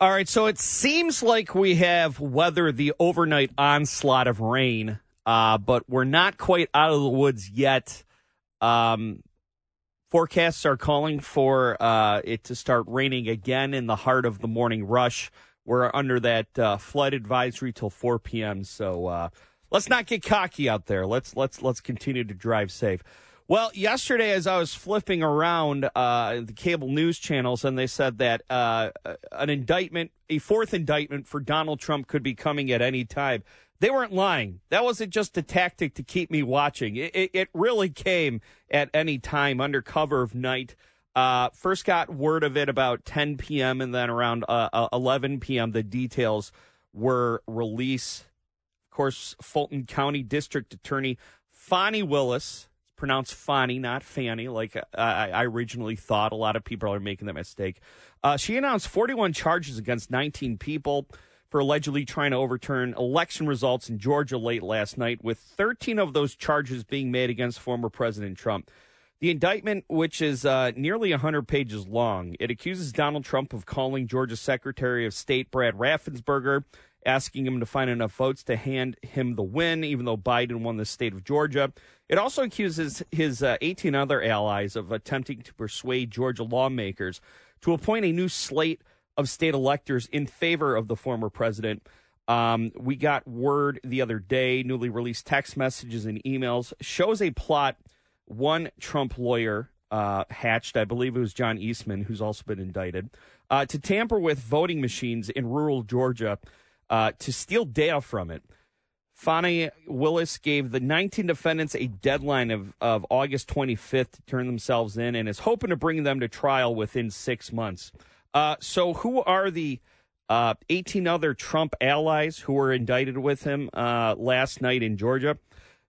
All right, so it seems like we have weathered the overnight onslaught of rain, uh, but we're not quite out of the woods yet. Um, forecasts are calling for uh, it to start raining again in the heart of the morning rush. We're under that uh, flood advisory till 4 p.m. So uh, let's not get cocky out there. Let's let's let's continue to drive safe. Well, yesterday, as I was flipping around uh, the cable news channels, and they said that uh, an indictment, a fourth indictment for Donald Trump could be coming at any time. They weren't lying. That wasn't just a tactic to keep me watching. It, it, it really came at any time under cover of night. Uh, first got word of it about 10 p.m., and then around uh, uh 11 p.m., the details were released. Of course, Fulton County District Attorney Fani Willis pronounced Fanny, not Fanny, like uh, I, I, originally thought. A lot of people are making that mistake. Uh, she announced 41 charges against 19 people for allegedly trying to overturn election results in Georgia late last night, with 13 of those charges being made against former President Trump. The indictment, which is uh, nearly 100 pages long, it accuses Donald Trump of calling Georgia Secretary of State Brad Raffensperger asking him to find enough votes to hand him the win, even though Biden won the state of Georgia. It also accuses his uh, 18 other allies of attempting to persuade Georgia lawmakers to appoint a new slate of state electors in favor of the former president. Um, we got word the other day, newly released text messages and emails shows a plot one Trump lawyer uh, hatched. I believe it was John Eastman, who's also been indicted, uh, to tamper with voting machines in rural Georgia uh, to steal data from it. Fani Willis gave the 19 defendants a deadline of, of August 25th to turn themselves in and is hoping to bring them to trial within six months. Uh, so, who are the uh, 18 other Trump allies who were indicted with him uh, last night in Georgia?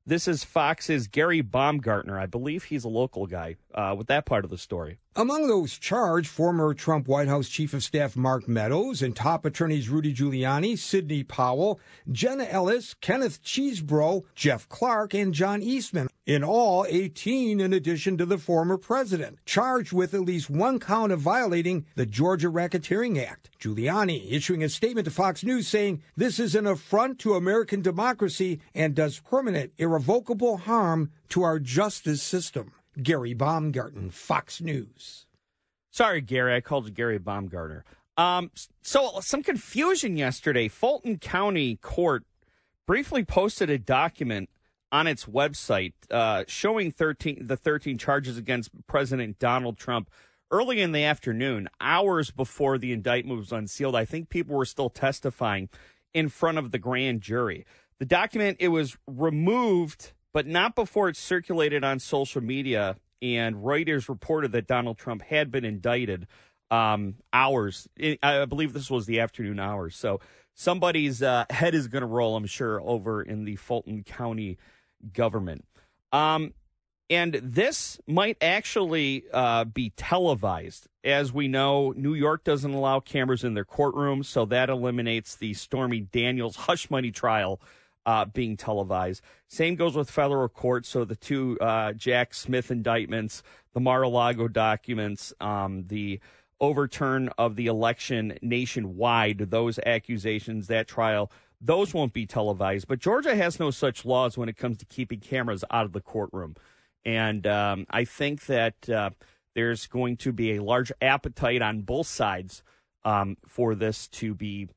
This is Fox's Gary Baumgartner. I believe he's a local guy uh, with that part of the story. Among those charged, former Trump White House Chief of Staff Mark Meadows and top attorneys Rudy Giuliani, Sidney Powell, Jenna Ellis, Kenneth Chesebro, Jeff Clark, and John Eastman. In all, 18 in addition to the former president, charged with at least one count of violating the Georgia Racketeering Act. Giuliani issuing a statement to Fox News saying this is an affront to American democracy and does permanent, irrevocable harm to our justice system. Gary Baumgartner, Fox News. Sorry, Gary, I called you Gary Baumgartner. Um, so some confusion yesterday. Fulton County Court briefly posted a document on its website uh, showing 13 the 13 charges against President Donald Trump early in the afternoon, hours before the indictment was unsealed. I think people were still testifying in front of the grand jury. The document it was removed but not before it circulated on social media. And Reuters reported that Donald Trump had been indicted um, hours. I believe this was the afternoon hours. So somebody's uh, head is going to roll, I'm sure, over in the Fulton County government. Um, and this might actually uh, be televised. As we know, New York doesn't allow cameras in their courtrooms, so that eliminates the Stormy Daniels hush money trial uh, being televised. Same goes with federal court. So the two uh, Jack Smith indictments, the Mar-a-Lago documents, um, the overturn of the election nationwide, those accusations, that trial, those won't be televised. But Georgia has no such laws when it comes to keeping cameras out of the courtroom. And um, I think that uh, there's going to be a large appetite on both sides um, for this to be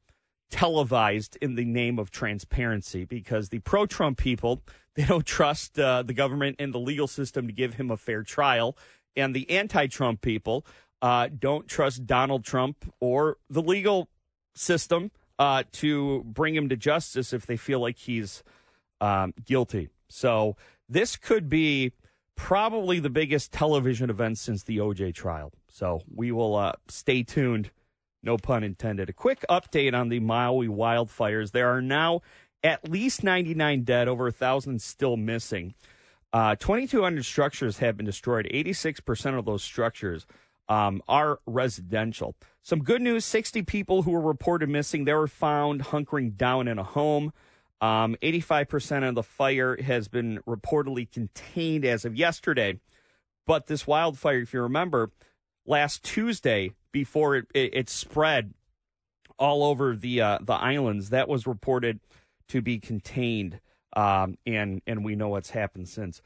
televised in the name of transparency because the pro Trump people, they don't trust uh, the government and the legal system to give him a fair trial. And the anti Trump people uh, don't trust Donald Trump or the legal system uh, to bring him to justice if they feel like he's um, guilty. So this could be probably the biggest television event since the OJ trial. So we will uh, stay tuned no pun intended. A quick update on the Maui wildfires. There are now at least 99 dead, over 1,000 still missing. Uh, 2,200 structures have been destroyed. 86% of those structures um, are residential. Some good news 60 people who were reported missing, they were found hunkering down in a home. Um, 85% of the fire has been reportedly contained as of yesterday. But this wildfire, if you remember, last Tuesday before it, it, it spread all over the uh, the islands. That was reported to be contained, um, and and we know what's happened since.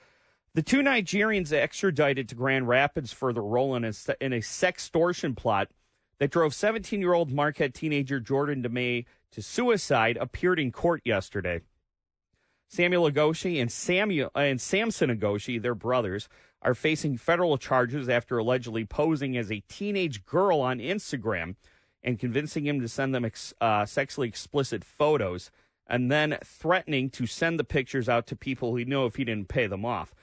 The two Nigerians extradited to Grand Rapids for the role in a, in a sextortion plot that drove 17 year old Marquette teenager Jordan DeMay to suicide appeared in court yesterday. Samuel Ogoshi and Samuel and Samson Ogoshi, their brothers, are facing federal charges after allegedly posing as a teenage girl on Instagram and convincing him to send them ex, uh, sexually explicit photos, and then threatening to send the pictures out to people he knew if he didn't pay them off.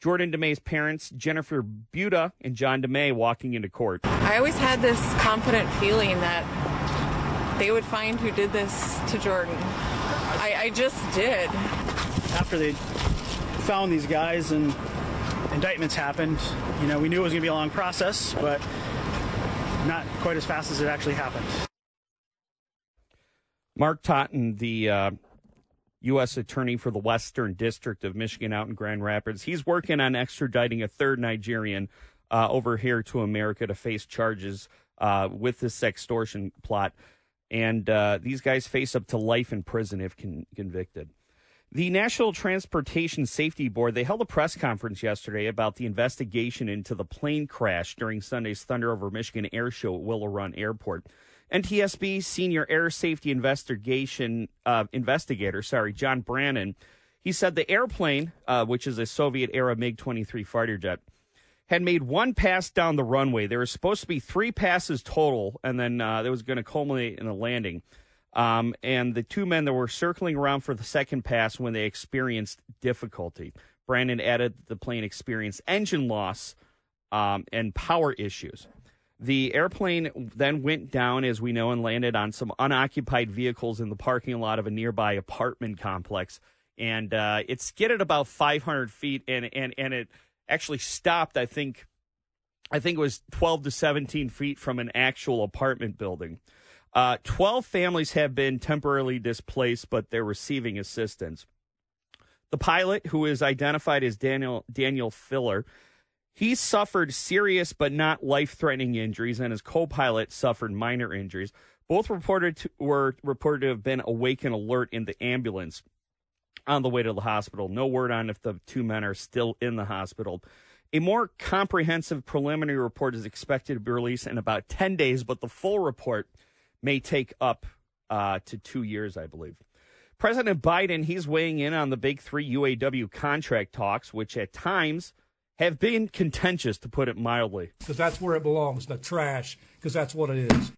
Jordan DeMay's parents, Jennifer Buta and John DeMay, walking into court. I always had this confident feeling that they would find who did this to Jordan. I, I just did. After they found these guys and indictments happened, you know, we knew it was going to be a long process, but not quite as fast as it actually happened. Mark Totten, the uh, U.S. Attorney for the Western District of Michigan out in Grand Rapids, he's working on extraditing a third Nigerian uh, over here to America to face charges uh, with this extortion plot. And uh, these guys face up to life in prison if con- convicted. The National Transportation Safety Board, they held a press conference yesterday about the investigation into the plane crash during Sunday's Thunder over Michigan air show at Willow Run Airport. NTSB senior air safety investigation uh, investigator, sorry, John Brannon, he said the airplane, uh, which is a Soviet era MiG 23 fighter jet, had made one pass down the runway. There was supposed to be three passes total, and then uh, that was going to culminate in a landing. Um, and the two men that were circling around for the second pass when they experienced difficulty. Brandon added that the plane experienced engine loss um, and power issues. The airplane then went down, as we know, and landed on some unoccupied vehicles in the parking lot of a nearby apartment complex. And uh, it skidded about 500 feet, and, and, and it actually stopped, I think, I think it was 12 to 17 feet from an actual apartment building. Uh, 12 families have been temporarily displaced, but they're receiving assistance. The pilot, who is identified as Daniel Daniel Filler, he suffered serious but not life-threatening injuries, and his co-pilot suffered minor injuries. Both reported to, were reported to have been awake and alert in the ambulance on the way to the hospital. No word on if the two men are still in the hospital. A more comprehensive preliminary report is expected to be released in about 10 days, but the full report may take up uh, to two years, I believe. President Biden, he's weighing in on the big three UAW contract talks, which at times have been contentious, to put it mildly. Because that's where it belongs, the trash, because that's what it is.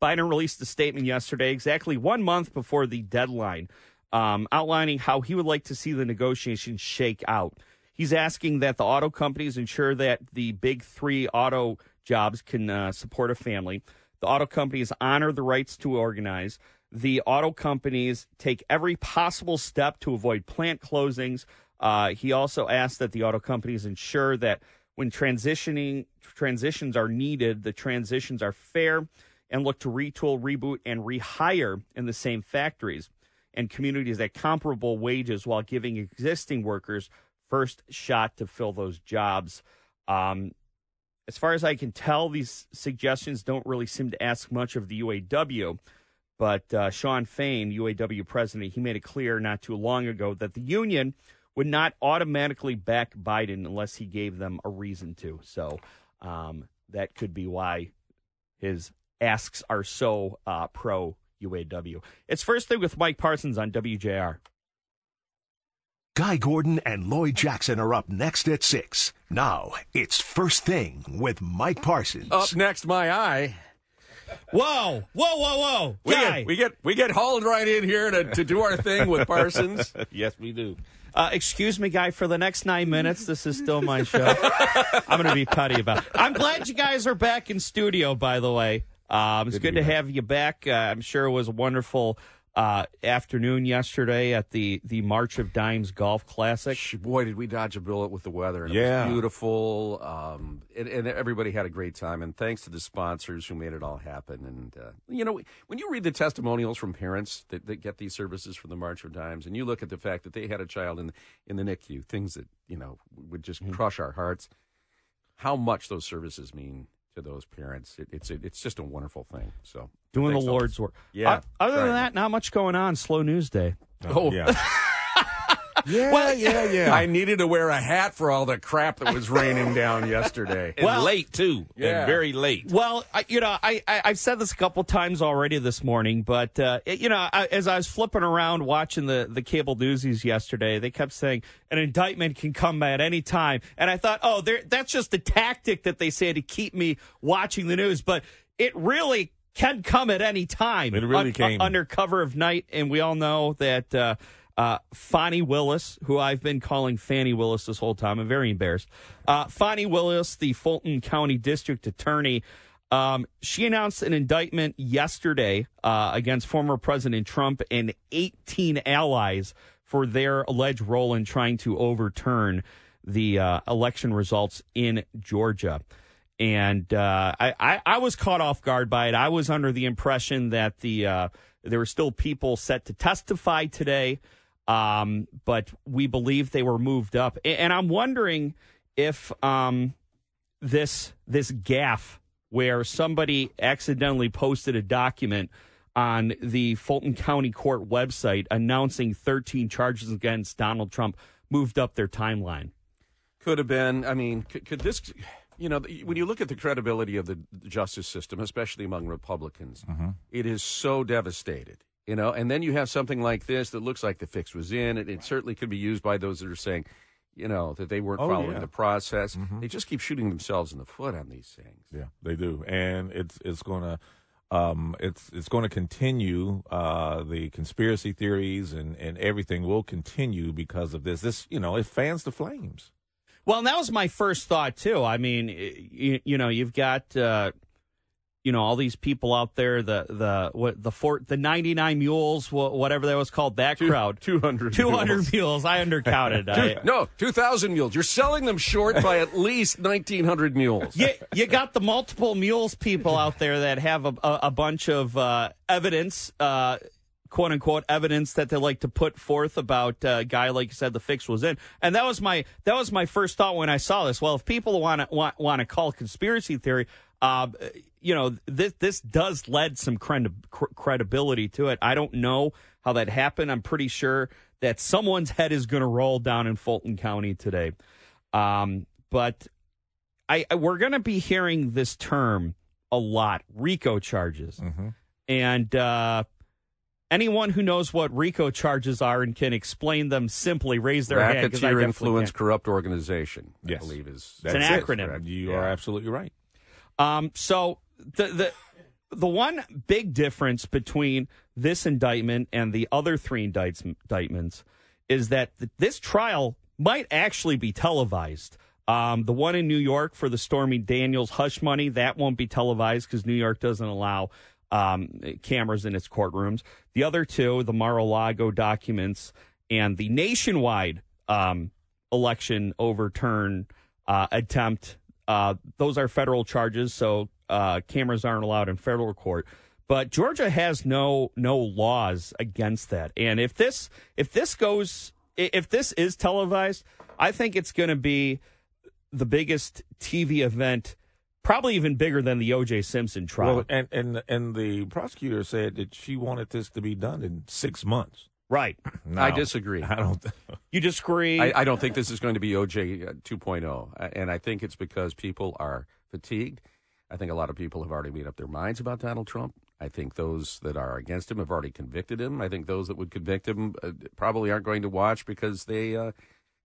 Biden released a statement yesterday, exactly one month before the deadline, um, outlining how he would like to see the negotiations shake out. He's asking that the auto companies ensure that the big three auto jobs can uh, support a family. The auto companies honor the rights to organize. The auto companies take every possible step to avoid plant closings. Uh, he also asked that the auto companies ensure that when transitioning transitions are needed, the transitions are fair and look to retool, reboot, and rehire in the same factories and communities at comparable wages while giving existing workers first shot to fill those jobs. Um, as far as I can tell, these suggestions don't really seem to ask much of the UAW. But uh, Shawn Fain, UAW president, he made it clear not too long ago that the union would not automatically back Biden unless he gave them a reason to. So um, that could be why his asks are so uh, pro UAW. It's first thing with Mike Parsons on WJR. Guy Gordon and Lloyd Jackson are up next at 6. Now, it's First Thing with Mike Parsons. Up next, my eye. Whoa, whoa, whoa, whoa. We Guy. get, we get we get hauled right in here to, to do our thing with Parsons. yes, we do. Uh, excuse me, guy, for the next nine minutes, this is still my show. I'm going to be petty about it. I'm glad you guys are back in studio, by the way. Um, it's good, good to, to have you back. Uh, I'm sure it was a wonderful uh, afternoon yesterday at the, the March of Dimes Golf Classic. Boy, did we dodge a bullet with the weather. And yeah. It was beautiful. Um, and, and, everybody had a great time. And thanks to the sponsors who made it all happen. And, uh, you know, when you read the testimonials from parents that, that get these services from the March of Dimes, and you look at the fact that they had a child in, in the NICU, things that, you know, would just mm-hmm. crush our hearts, how much those services mean to those parents. It, it's it, it's just a wonderful thing. So Doing the Lord's work. Yeah, Uh, other than that, not much going on. Slow news day. Oh, yeah. yeah, Well, yeah, yeah. I needed to wear a hat for all the crap that was raining down yesterday. and Well- late too, Yeah. and very late. Well, I, you know, I, I I've said this a couple times already this morning, but uh, it- you know, I, as I was flipping around watching the the cable newsies yesterday, they kept saying an indictment can come at any time, and I thought, oh, there- that's just a tactic that they say to keep me watching the news, but it really can come at any time. It really un- can. under cover of night, and we all know that. Uh, uh, Fonnie Willis, who I've been calling Fannie Willis this whole time, I'm very embarrassed. Uh, Fonnie Willis, the Fulton County District Attorney, um, she announced an indictment yesterday uh, against former President Trump and 18 allies for their alleged role in trying to overturn the uh, election results in Georgia. And uh, I, I, I was caught off guard by it. I was under the impression that the uh, there were still people set to testify today, um, but we believe they were moved up. And I'm wondering if um, this this gaffe where somebody accidentally posted a document on the Fulton County Court website announcing 13 charges against Donald Trump moved up their timeline. Could have been. I mean, could, could this? You know, when you look at the credibility of the justice system, especially among Republicans, it is so devastated. You know, and then you have something like this that looks like the fix was in. It, it certainly could be used by those that are saying, you know, that they weren't Oh, following yeah. the process. They just keep shooting themselves in the foot on these things. Yeah, they do, and it's it's gonna um, it's it's going to continue. Uh, the conspiracy theories and and everything will continue because of this. This you know it fans the flames. Well, that was my first thought too. I mean, you, you know, you've got uh, you know all these people out there, the the what the fort, the ninety nine mules, whatever that was called, that crowd, 200 two hundred mules. mules. I undercounted. I, No, 2,000 mules. You're selling them short by at least 1,900 mules. you, you got the multiple mules people out there that have a, a, a bunch of uh, evidence, uh, quote unquote evidence that they like to put forth about uh, a guy like you said the fix was in, and that was my that was my first thought when I saw this. Well, if people want to want, want to call conspiracy theory. Uh, you know this this does lend some credi- credibility to it. I don't know how that happened. I'm pretty sure that someone's head is going to roll down in Fulton County today. Um, but I, I we're going to be hearing this term a lot, RICO charges, and uh, anyone who knows what RICO charges are and can explain them simply raise their hand. 'cause I Racketeer influence can't. corrupt organization, I Yes. believe is. It's an That's it. acronym. You Yeah. are absolutely right. Um, so the the the one big difference between this indictment and the other three indictments is that th- this trial might actually be televised. Um, the one in New York for the Stormy Daniels hush money that won't be televised because New York doesn't allow um, cameras in its courtrooms. The other two, the Mar-a-Lago documents and the nationwide um, election overturn uh, attempt. Uh, those are federal charges, so uh, cameras aren't allowed in federal court. But Georgia has no no laws against that. And if this if this goes if this is televised, I think it's going to be the biggest TV event, probably even bigger than the O.J. Simpson trial. Well, and and and the prosecutor said that she wanted this to be done in six months. Right? Now, I disagree. I don't. You disagree? I, I don't think this is going to be OJ 2.0, uh, and I think it's because people are fatigued. I think a lot of people have already made up their minds about Donald Trump. I think those that are against him have already convicted him. I think those that would convict him uh, probably aren't going to watch because they uh,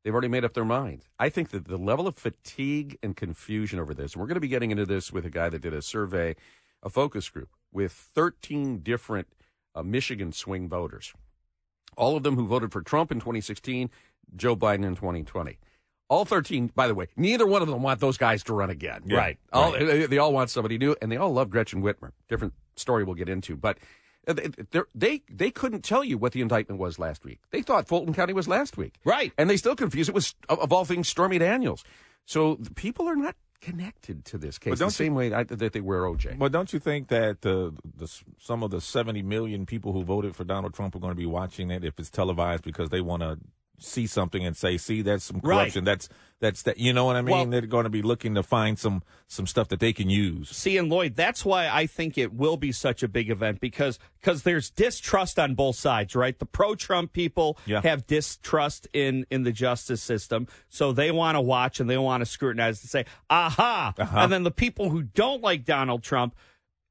they've already made up their mind. I think that the level of fatigue and confusion over this, and we're going to be getting into this with a guy that did a survey, a focus group with 13 different uh, Michigan swing voters all of them who voted for Trump in 2016, Joe Biden in 2020. All 13, by the way, neither one of them want those guys to run again. Yeah, right. All, they, they all want somebody new, and they all love Gretchen Whitmer. Different story we'll get into. But uh, they, they, couldn't tell you what the indictment was last week. They thought Fulton County was last week. Right. And they still confuse it with, of of all things, Stormy Daniels. So the people are not connected to this case But the don't you- same way I, that they were OJ. Well, don't you think that the, the some of the seventy million people who voted for Donald Trump are going to be watching it if it's televised because they want to see something and say, "See, that's some Right. corruption. That's that's that." You know what I mean? Well- They're going to be looking to find some some stuff that they can use. See, and Lloyd, that's why I think it will be such a big event because because there's distrust on both sides, right? The pro-Trump people Yeah. have distrust in in the justice system, so they want to watch and they want to scrutinize and say, "Aha!" Uh-huh. And then the people who don't like Donald Trump.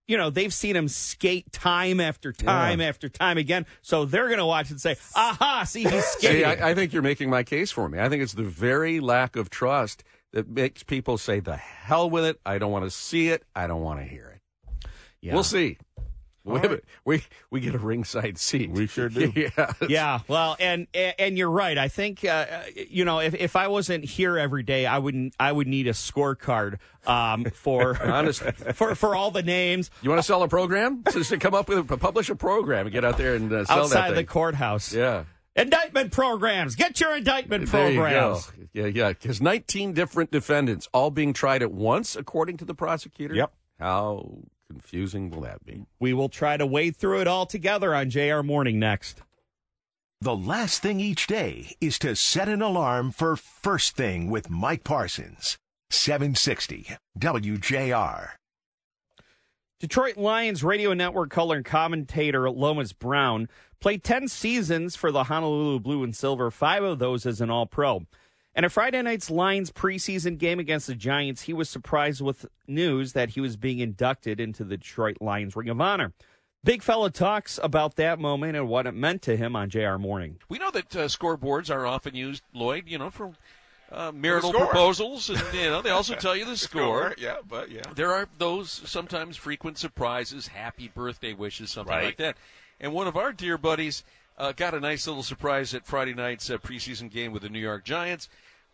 You know, they've seen him skate time after time Yeah. after time again. So they're going to watch and say, aha, see, he's skating. See, I, I think you're making my case for me. I think it's the very lack of trust that makes people say, "The hell with it! I don't want to see it. I don't want to hear it." Yeah. We'll see. We, right. we we get a ringside seat. We sure do. yeah. Yeah, well, and and you're right. I think uh, you know if, if I wasn't here every day, I wouldn't. I would need a scorecard um, for Honest. for for all the names You want to sell a program? Just to come up with a publish a program and get out there and uh, sell outside that the courthouse. Yeah. Indictment programs. Get your indictment There you programs. go. Yeah, yeah. Because 19 different defendants all being tried at once, according to the prosecutor. Yep. How confusing will that be? We will try to wade through it all together on JR Morning next. The last thing each day is to set an alarm for First Thing with Mike Parsons. 760 WJR. Detroit Lions radio network color and commentator Lomas Brown played 10 seasons for the Honolulu Blue and Silver, five of those as an All Pro. And at Friday night's Lions preseason game against the Giants, he was surprised with news that he was being inducted into the Detroit Lions Ring of Honor. Big fella talks about that moment and what it meant to him on JR Morning. We know that uh, scoreboards are often used, Lloyd, you know, for uh, marital score. proposals, and you know they also tell you the score. Yeah, but yeah. There are those sometimes frequent surprises, happy birthday wishes, something Right. like that. And one of our dear buddies uh, got a nice little surprise at Friday night's uh, preseason game with the New York Giants.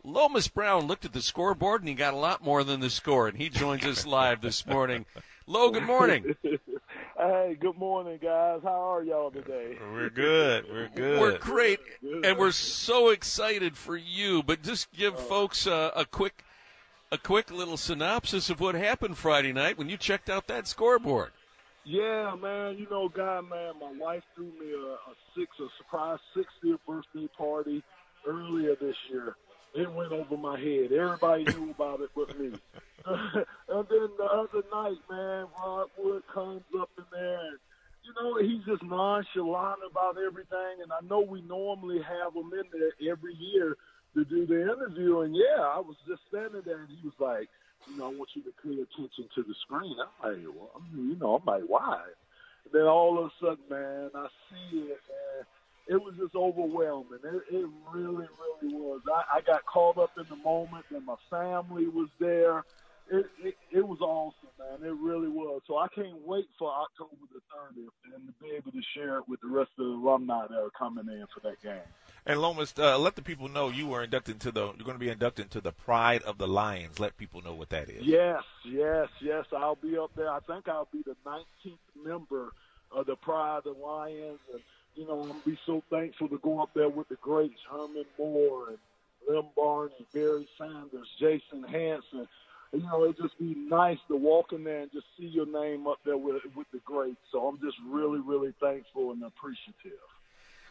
Lomas Brown looked at the scoreboard and he got a lot more than the score, and he joins us live this morning. Lo, good morning. Hey, good morning, guys. How are y'all today? We're good. We're good. We're great, and we're so excited for you. But just give folks uh, a quick, a quick little synopsis of what happened Friday night when you checked out that scoreboard. Yeah, man. You know, guy, man. My wife threw me a, a six, a surprise 60th birthday party earlier this year. It went over my head. Everybody knew about it but me. and then the other night, man, Rod Wood comes up in there and you know, he's just nonchalant about everything, and I know we normally have him in there every year to do the interview. And yeah, I was just standing there, and he was like, "You know, I want you to pay attention to the screen." I'm like, well, you know, I'm like, why? And then all of a sudden, man, I see it, and It was just overwhelming. It, it really, really was. I, I got caught up in the moment, and my family was there. It, it, it was awesome, man. It really was. So I can't wait for October the 30th and to be able to share it with the rest of the alumni that are coming in for that game. And Lomas, uh, let the people know you were inducted into the. You're going to be inducted into the Pride of the Lions. Let people know what that is. Yes, yes, yes. I'll be up there. I think I'll be the 19th member of the Pride of the Lions, and you know I'm gonna be so thankful to go up there with the greats Herman Moore and Lem Barney, Barry Sanders, Jason Hanson. You know, it'd just be nice to walk in there and just see your name up there with with the greats. So I'm just really, really thankful and appreciative.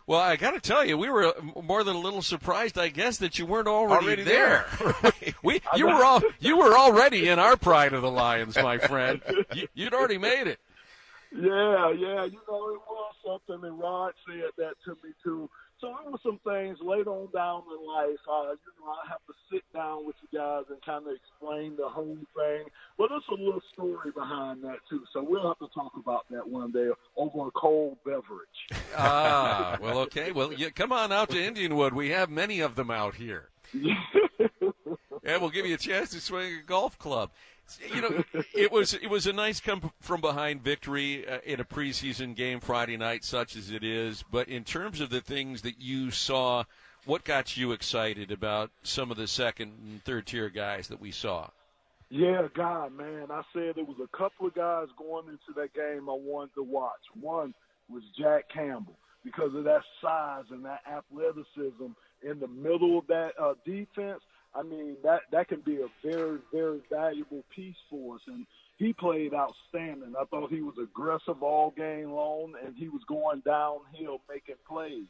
Well, I got to tell you, we were uh, more than a little surprised, I guess, that you weren't already, Already there. we, you were all, you were already in our pride of the Lions, my friend. You, you'd already made it. Yeah, yeah, you know, it was something, and Rod said that to me too. So there were some things later on down in life. Uh, you know, I have to sit down with you guys and kind of explain the whole thing. But there's a little story behind that too. So we'll have to talk about that one day over a cold beverage. Ah, well, okay. Well, you, come on out to Indianwood. We have many of them out here. and we'll give you a chance to swing a golf club. You know, it was it was a nice come from behind victory uh, in a preseason game Friday night, such as it is. But in terms of the things that you saw, what got you excited about some of the second and third tier guys that we saw? Yeah, God, man. I said there was a couple of guys going into that game I wanted to watch. One was Jack Campbell because of that size and that athleticism in the middle of that uh, defense. I mean, that that can be a very, very valuable piece for us. And he played outstanding. I thought he was aggressive all game long, and he was going downhill making plays.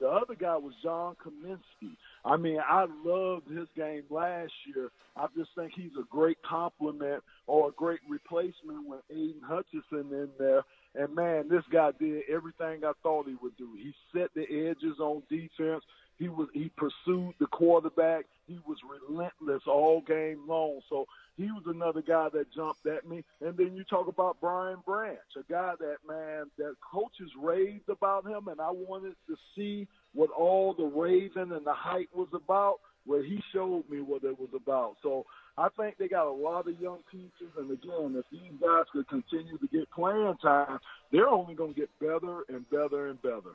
The other guy was John Cominsky. I mean, I loved his game last year. I just think he's a great complement or a great replacement with Aidan Hutchinson in there. And man, this guy did everything I thought he would do. He set the edges on defense. He was he pursued the quarterback. He was relentless all game long. So he was another guy that jumped at me. And then you talk about Brian Branch, a guy that man that coaches raved about him, and I wanted to see what all the raving and the hype was about. Where he showed me what it was about. So I think they got a lot of young pieces, and again, if these guys could continue to get playing time, they're only going to get better and better and better.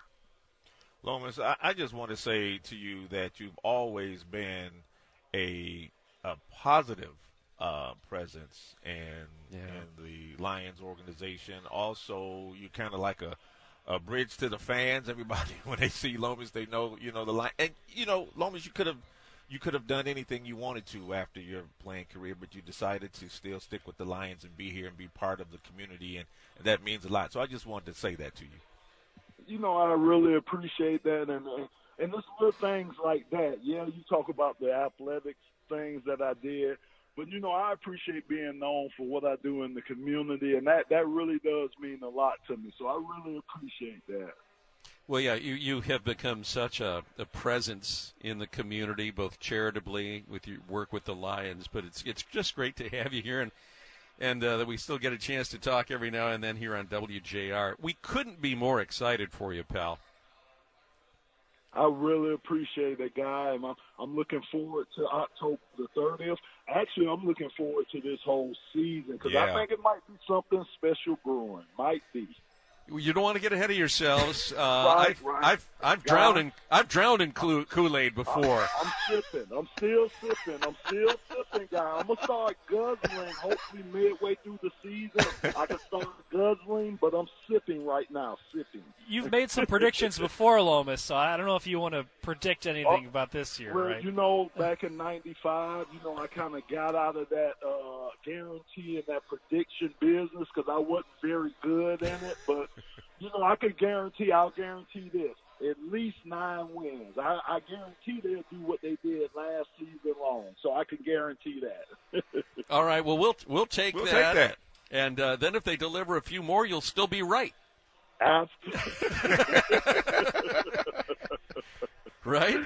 Lomas, I, I just want to say to you that you've always been a a positive uh, presence in Yeah. in the Lions organization. Also, you kind of like a a bridge to the fans. Everybody, when they see Lomas, they know you know the line. And you know, Lomas, you could have you could have done anything you wanted to after your playing career, but you decided to still stick with the Lions and be here and be part of the community, and, and that means a lot. So I just wanted to say that to you. you know, I really appreciate that, and and, and just little things like that. Yeah, you talk about the athletics things that I did, but you know, I appreciate being known for what I do in the community, and that that really does mean a lot to me. So I really appreciate that. Well, yeah, you, you have become such a, a presence in the community, both charitably with your work with the Lions, but it's it's just great to have you here and and uh, that we still get a chance to talk every now and then here on WJR. We couldn't be more excited for you, pal. I really appreciate it, guy, and I'm, I'm looking forward to October the 30th. Actually, I'm looking forward to this whole season because Yeah. I think it might be something special brewing. Might be. You don't want to get ahead of yourselves. Uh, Right, I've, right. I've I've Yeah. drowned in I've drowned in Kool Aid before. I'm sipping. I'm still sipping. I'm still sipping, guy. I'm gonna start guzzling. Hopefully, midway through the season, I can start guzzling. But I'm sipping right now. Sipping. You've made some predictions before, Lomas, so I don't know if you want to predict anything about this year, Well, right? you know, back in '95, you know, I kind of got out of that uh, guarantee and that prediction business because I wasn't very good in it. But you know, I could guarantee. I'll guarantee this: at least nine wins. I, I guarantee they'll do what they did last season long. So I can guarantee that. All right. Well, we'll we'll take We'll that. take that. And uh, then if they deliver a few more, you'll still be right. right?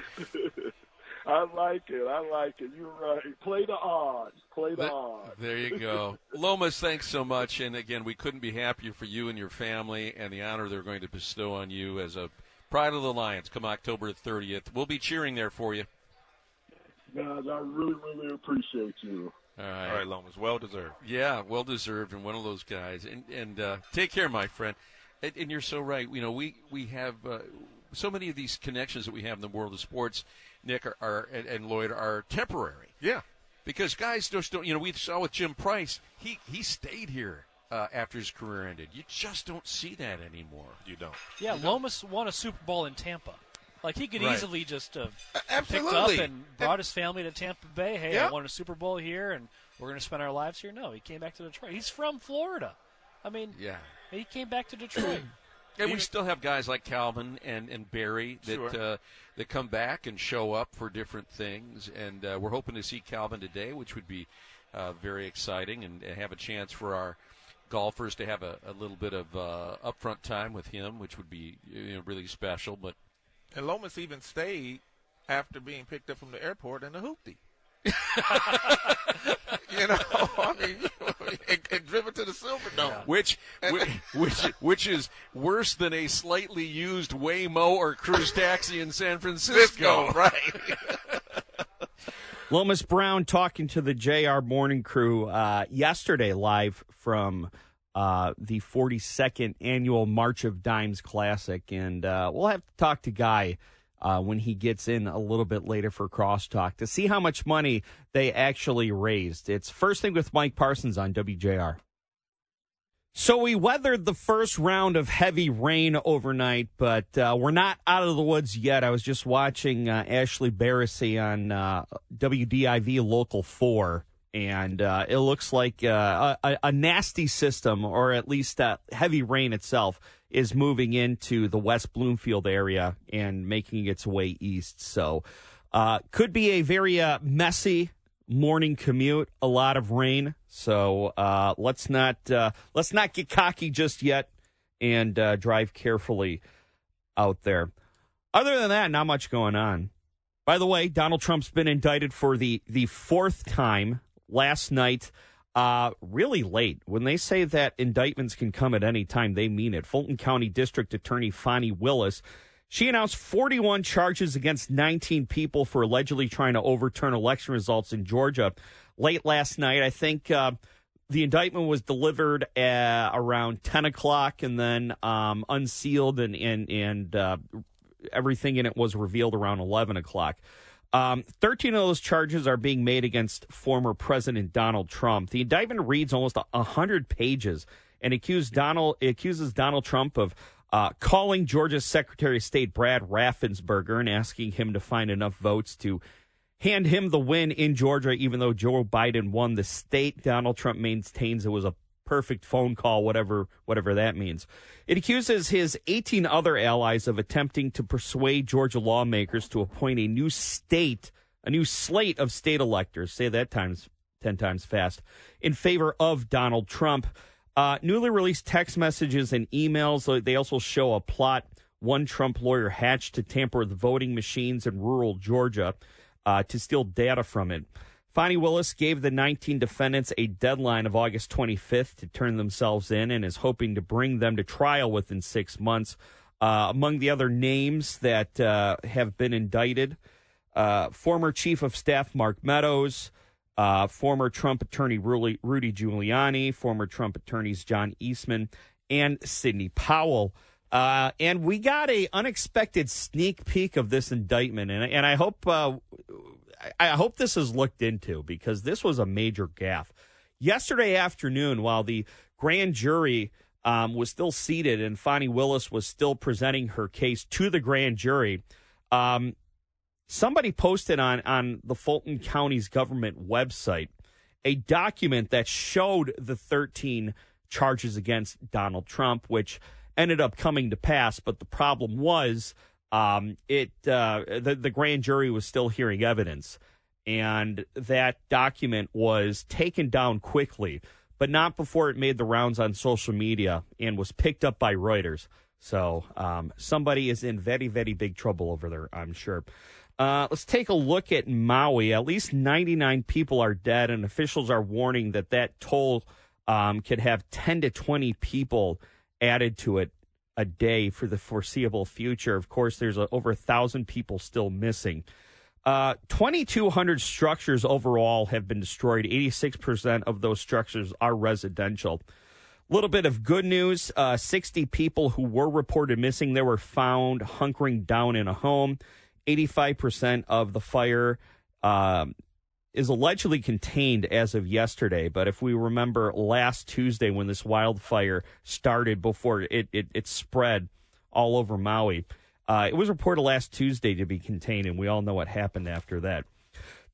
I like it. I like it. You're right. Play the odds. Play the Th- odds. There you go. Lomas, thanks so much. And again, we couldn't be happier for you and your family and the honor they're going to bestow on you as a Pride of the Lions come October 30th. We'll be cheering there for you. Guys, I really, really appreciate you. All right. All right, Lomas, well deserved. Yeah, well deserved, and one of those guys. And and uh, take care, my friend. And, and you're so right. You know, we we have uh, so many of these connections that we have in the world of sports. Nick are, are and, and Lloyd are temporary. Yeah. Because guys just don't. You know, we saw with Jim Price. He he stayed here uh, after his career ended. You just don't see that anymore. You don't. yeah, Lomas won a Super Bowl in Tampa. Like he could Right. easily just have picked up and brought his family to Tampa Bay. Hey, Yeah. I won a Super Bowl here, and we're going to spend our lives here. No, he came back to Detroit. He's from Florida. I mean, Yeah. he came back to Detroit. And we still have guys like Calvin and, and Barry that Sure. uh, that come back and show up for different things, and uh, we're hoping to see Calvin today, which would be uh, very exciting, and, and have a chance for our golfers to have a, a little bit of uh, upfront time with him, which would be you know, really special. But And Lomas even stayed after being picked up from the airport in a hoopty. you know, I mean, and, and driven to the Silverdome. which which which which is worse than a slightly used Waymo or cruise taxi in San Francisco, Cisco, right? Lomas Brown talking to the JR Morning Crew uh, yesterday live from uh, the 42nd annual March of Dimes Classic. And uh, we'll have to talk to Guy uh, when he gets in a little bit later for Crosstalk to see how much money they actually raised. It's first thing with Mike Parsons on WJR. So we weathered the first round of heavy rain overnight, but uh, we're not out of the woods yet. I was just watching uh, Ashley Barrissey on uh, WDIV Local 4 and uh, it looks like uh, a, a nasty system, or at least uh, heavy rain itself, is moving into the West Bloomfield area and making its way east. So, uh, could be a very uh, messy morning commute. A lot of rain. So uh, let's not let's not get cocky just yet, and drive carefully out there. Other than that, not much going on. By the way, Donald Trump's been indicted for the the fourth time last night. Uh, really late. When they say that indictments can come at any time, they mean it. Fulton County District Attorney Fani Willis, she announced 41 charges against 19 people for allegedly trying to overturn election results in Georgia late last night. I think uh, the indictment was delivered around 10 o'clock and then um, unsealed and and and uh, everything in it was revealed around 11 o'clock. Um, 13 of those charges are being made against former President Donald Trump. The indictment reads almost 100 pages and accused Donald, accuses Donald Trump of uh, calling Georgia's Secretary of State Brad Raffensperger and asking him to find enough votes to hand him the win in Georgia, even though Joe Biden won the state. Donald Trump maintains it was a perfect phone call, whatever whatever that means. It accuses his 18 other allies of attempting to persuade Georgia lawmakers to appoint a new state, a new slate of state electors. Say that times 10 times fast in favor of Donald Trump. Uh, newly released text messages and emails. They also show a plot one Trump lawyer hatched to tamper with voting machines in rural Georgia uh, to steal data from it. Fani Willis gave the 19 defendants a deadline of August 25th to turn themselves in and is hoping to bring them to trial within six months. Uh, among the other names that uh, have been indicted, uh, former Chief of Staff Mark Meadows, uh, former Trump attorney Rudy, Giuliani, former Trump attorneys John Eastman, and Sidney Powell. Uh, and we got a unexpected sneak peek of this indictment, and, and I hope uh, I hope this is looked into because this was a major gaffe. Yesterday afternoon, while the grand jury um, was still seated and Fani Willis was still presenting her case to the grand jury, um, somebody posted on, on the Fulton County's government website a document that showed the 13 charges against Donald Trump, which ended up coming to pass. But the problem was um, it uh, the the grand jury was still hearing evidence, and that document was taken down quickly, but not before it made the rounds on social media and was picked up by Reuters. So um, somebody is in very very big trouble over there, I'm sure. Uh, let's take a look at Maui. At least 99 people are dead, and officials are warning that that toll um, could have 10 to 20 people added to it a day for the foreseeable future. Of course, there's a, over a thousand people still missing. Uh, 2,200 structures overall have been destroyed. 86% of those structures are residential. A little bit of good news uh, 60 people who were reported missing, they were found hunkering down in a home. 85% of the fire um, is allegedly contained as of yesterday. But if we remember last Tuesday when this wildfire started before it, it, it spread all over Maui, uh, it was reported last Tuesday to be contained, and we all know what happened after that.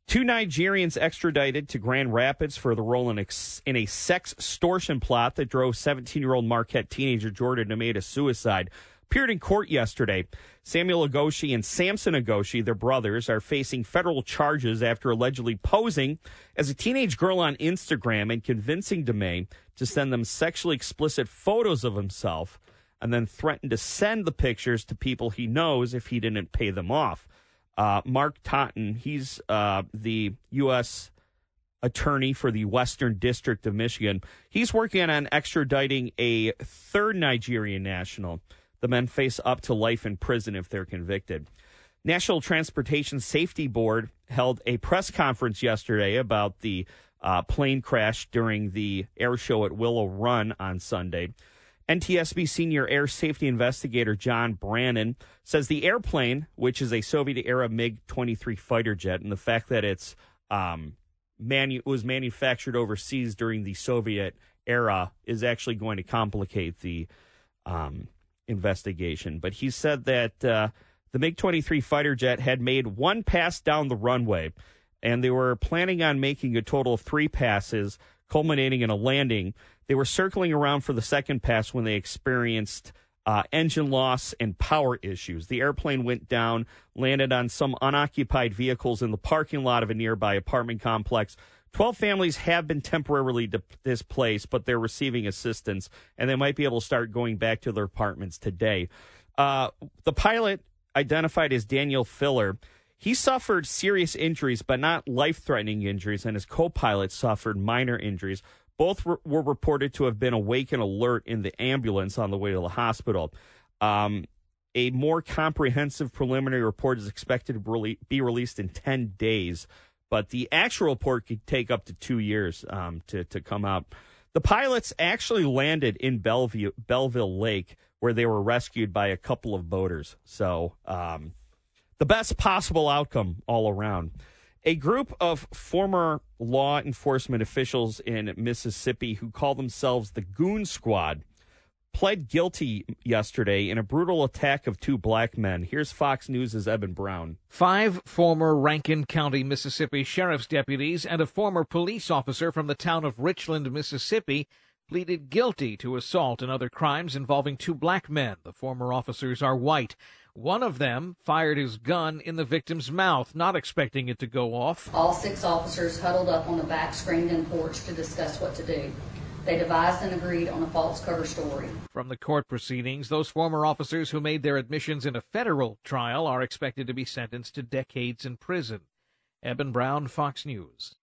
Two Nigerians extradited to Grand Rapids for the role in, ex- in a sex extortion plot that drove 17 year old Marquette teenager Jordan to commit suicide appeared in court yesterday. Samuel Ogoshi and Samson Ogoshi, their brothers, are facing federal charges after allegedly posing as a teenage girl on Instagram and convincing DeMay to send them sexually explicit photos of himself and then threatened to send the pictures to people he knows if he didn't pay them off. Uh, Mark Totten, he's uh, the U.S. attorney for the Western District of Michigan. He's working on extraditing a third Nigerian national. The men face up to life in prison if they're convicted. National Transportation Safety Board held a press conference yesterday about the uh, plane crash during the air show at Willow Run on Sunday. NTSB senior air safety investigator John Brannon says the airplane, which is a Soviet era MiG 23 fighter jet, and the fact that it's um, manu- was manufactured overseas during the Soviet era is actually going to complicate the um, investigation. But he said that uh, the MiG 23 fighter jet had made one pass down the runway and they were planning on making a total of three passes, culminating in a landing. They were circling around for the second pass when they experienced uh, engine loss and power issues. The airplane went down, landed on some unoccupied vehicles in the parking lot of a nearby apartment complex. 12 families have been temporarily di- displaced, but they're receiving assistance, and they might be able to start going back to their apartments today. Uh, the pilot, identified as Daniel Filler, he suffered serious injuries, but not life threatening injuries, and his co pilot suffered minor injuries. Both were, were reported to have been awake and alert in the ambulance on the way to the hospital. Um, a more comprehensive preliminary report is expected to be released in 10 days, but the actual report could take up to two years um, to, to come out. The pilots actually landed in Bellevue, Belleville Lake, where they were rescued by a couple of boaters. So, um, the best possible outcome all around. A group of former law enforcement officials in Mississippi who call themselves the Goon Squad pled guilty yesterday in a brutal attack of two black men. Here's Fox News' Eben Brown. Five former Rankin County, Mississippi sheriff's deputies and a former police officer from the town of Richland, Mississippi pleaded guilty to assault and other crimes involving two black men. The former officers are white. One of them fired his gun in the victim's mouth, not expecting it to go off. All six officers huddled up on the back screened in porch to discuss what to do. They devised and agreed on a false cover story. From the court proceedings, those former officers who made their admissions in a federal trial are expected to be sentenced to decades in prison. Eben Brown, Fox News.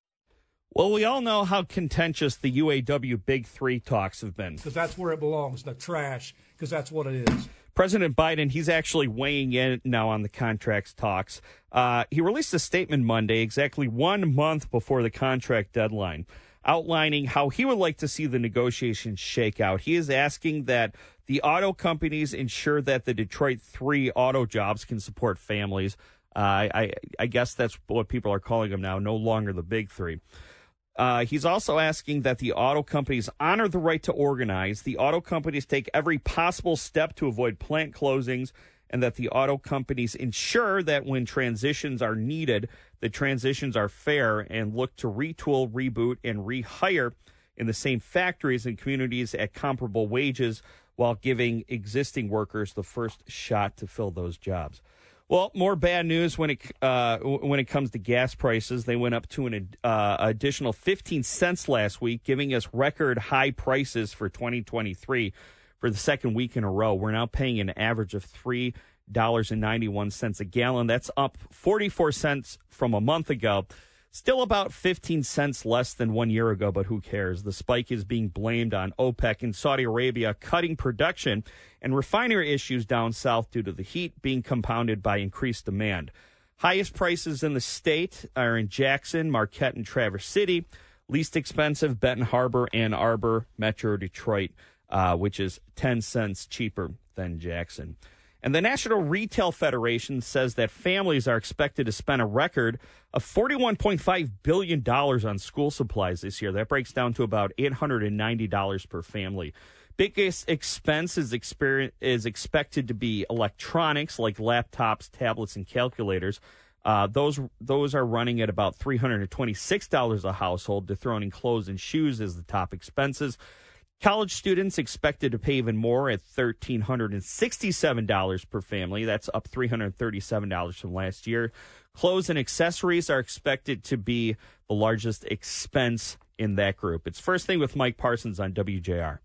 Well, we all know how contentious the UAW Big Three talks have been. Because that's where it belongs, the trash, because that's what it is. President Biden, he's actually weighing in now on the contracts talks. Uh, he released a statement Monday, exactly one month before the contract deadline, outlining how he would like to see the negotiations shake out. He is asking that the auto companies ensure that the Detroit three auto jobs can support families. Uh, I, I guess that's what people are calling them now, no longer the big three. Uh, he's also asking that the auto companies honor the right to organize, the auto companies take every possible step to avoid plant closings, and that the auto companies ensure that when transitions are needed, the transitions are fair and look to retool, reboot, and rehire in the same factories and communities at comparable wages while giving existing workers the first shot to fill those jobs. Well, more bad news when it uh, when it comes to gas prices. They went up to an uh, additional 15 cents last week, giving us record high prices for 2023 for the second week in a row. We're now paying an average of three dollars and 91 cents a gallon. That's up 44 cents from a month ago. Still about 15 cents less than one year ago, but who cares? The spike is being blamed on OPEC and Saudi Arabia cutting production and refinery issues down south due to the heat being compounded by increased demand. Highest prices in the state are in Jackson, Marquette, and Traverse City. Least expensive, Benton Harbor, Ann Arbor, Metro Detroit, uh, which is 10 cents cheaper than Jackson. And the National Retail Federation says that families are expected to spend a record of $41.5 billion on school supplies this year. That breaks down to about $890 per family. Biggest expense is, is expected to be electronics like laptops, tablets, and calculators. Uh, those those are running at about three hundred and twenty six dollars a household. Dethroning clothes and shoes as the top expenses. College students expected to pay even more at $1,367 per family. That's up $337 from last year. Clothes and accessories are expected to be the largest expense in that group. It's first thing with Mike Parsons on WJR.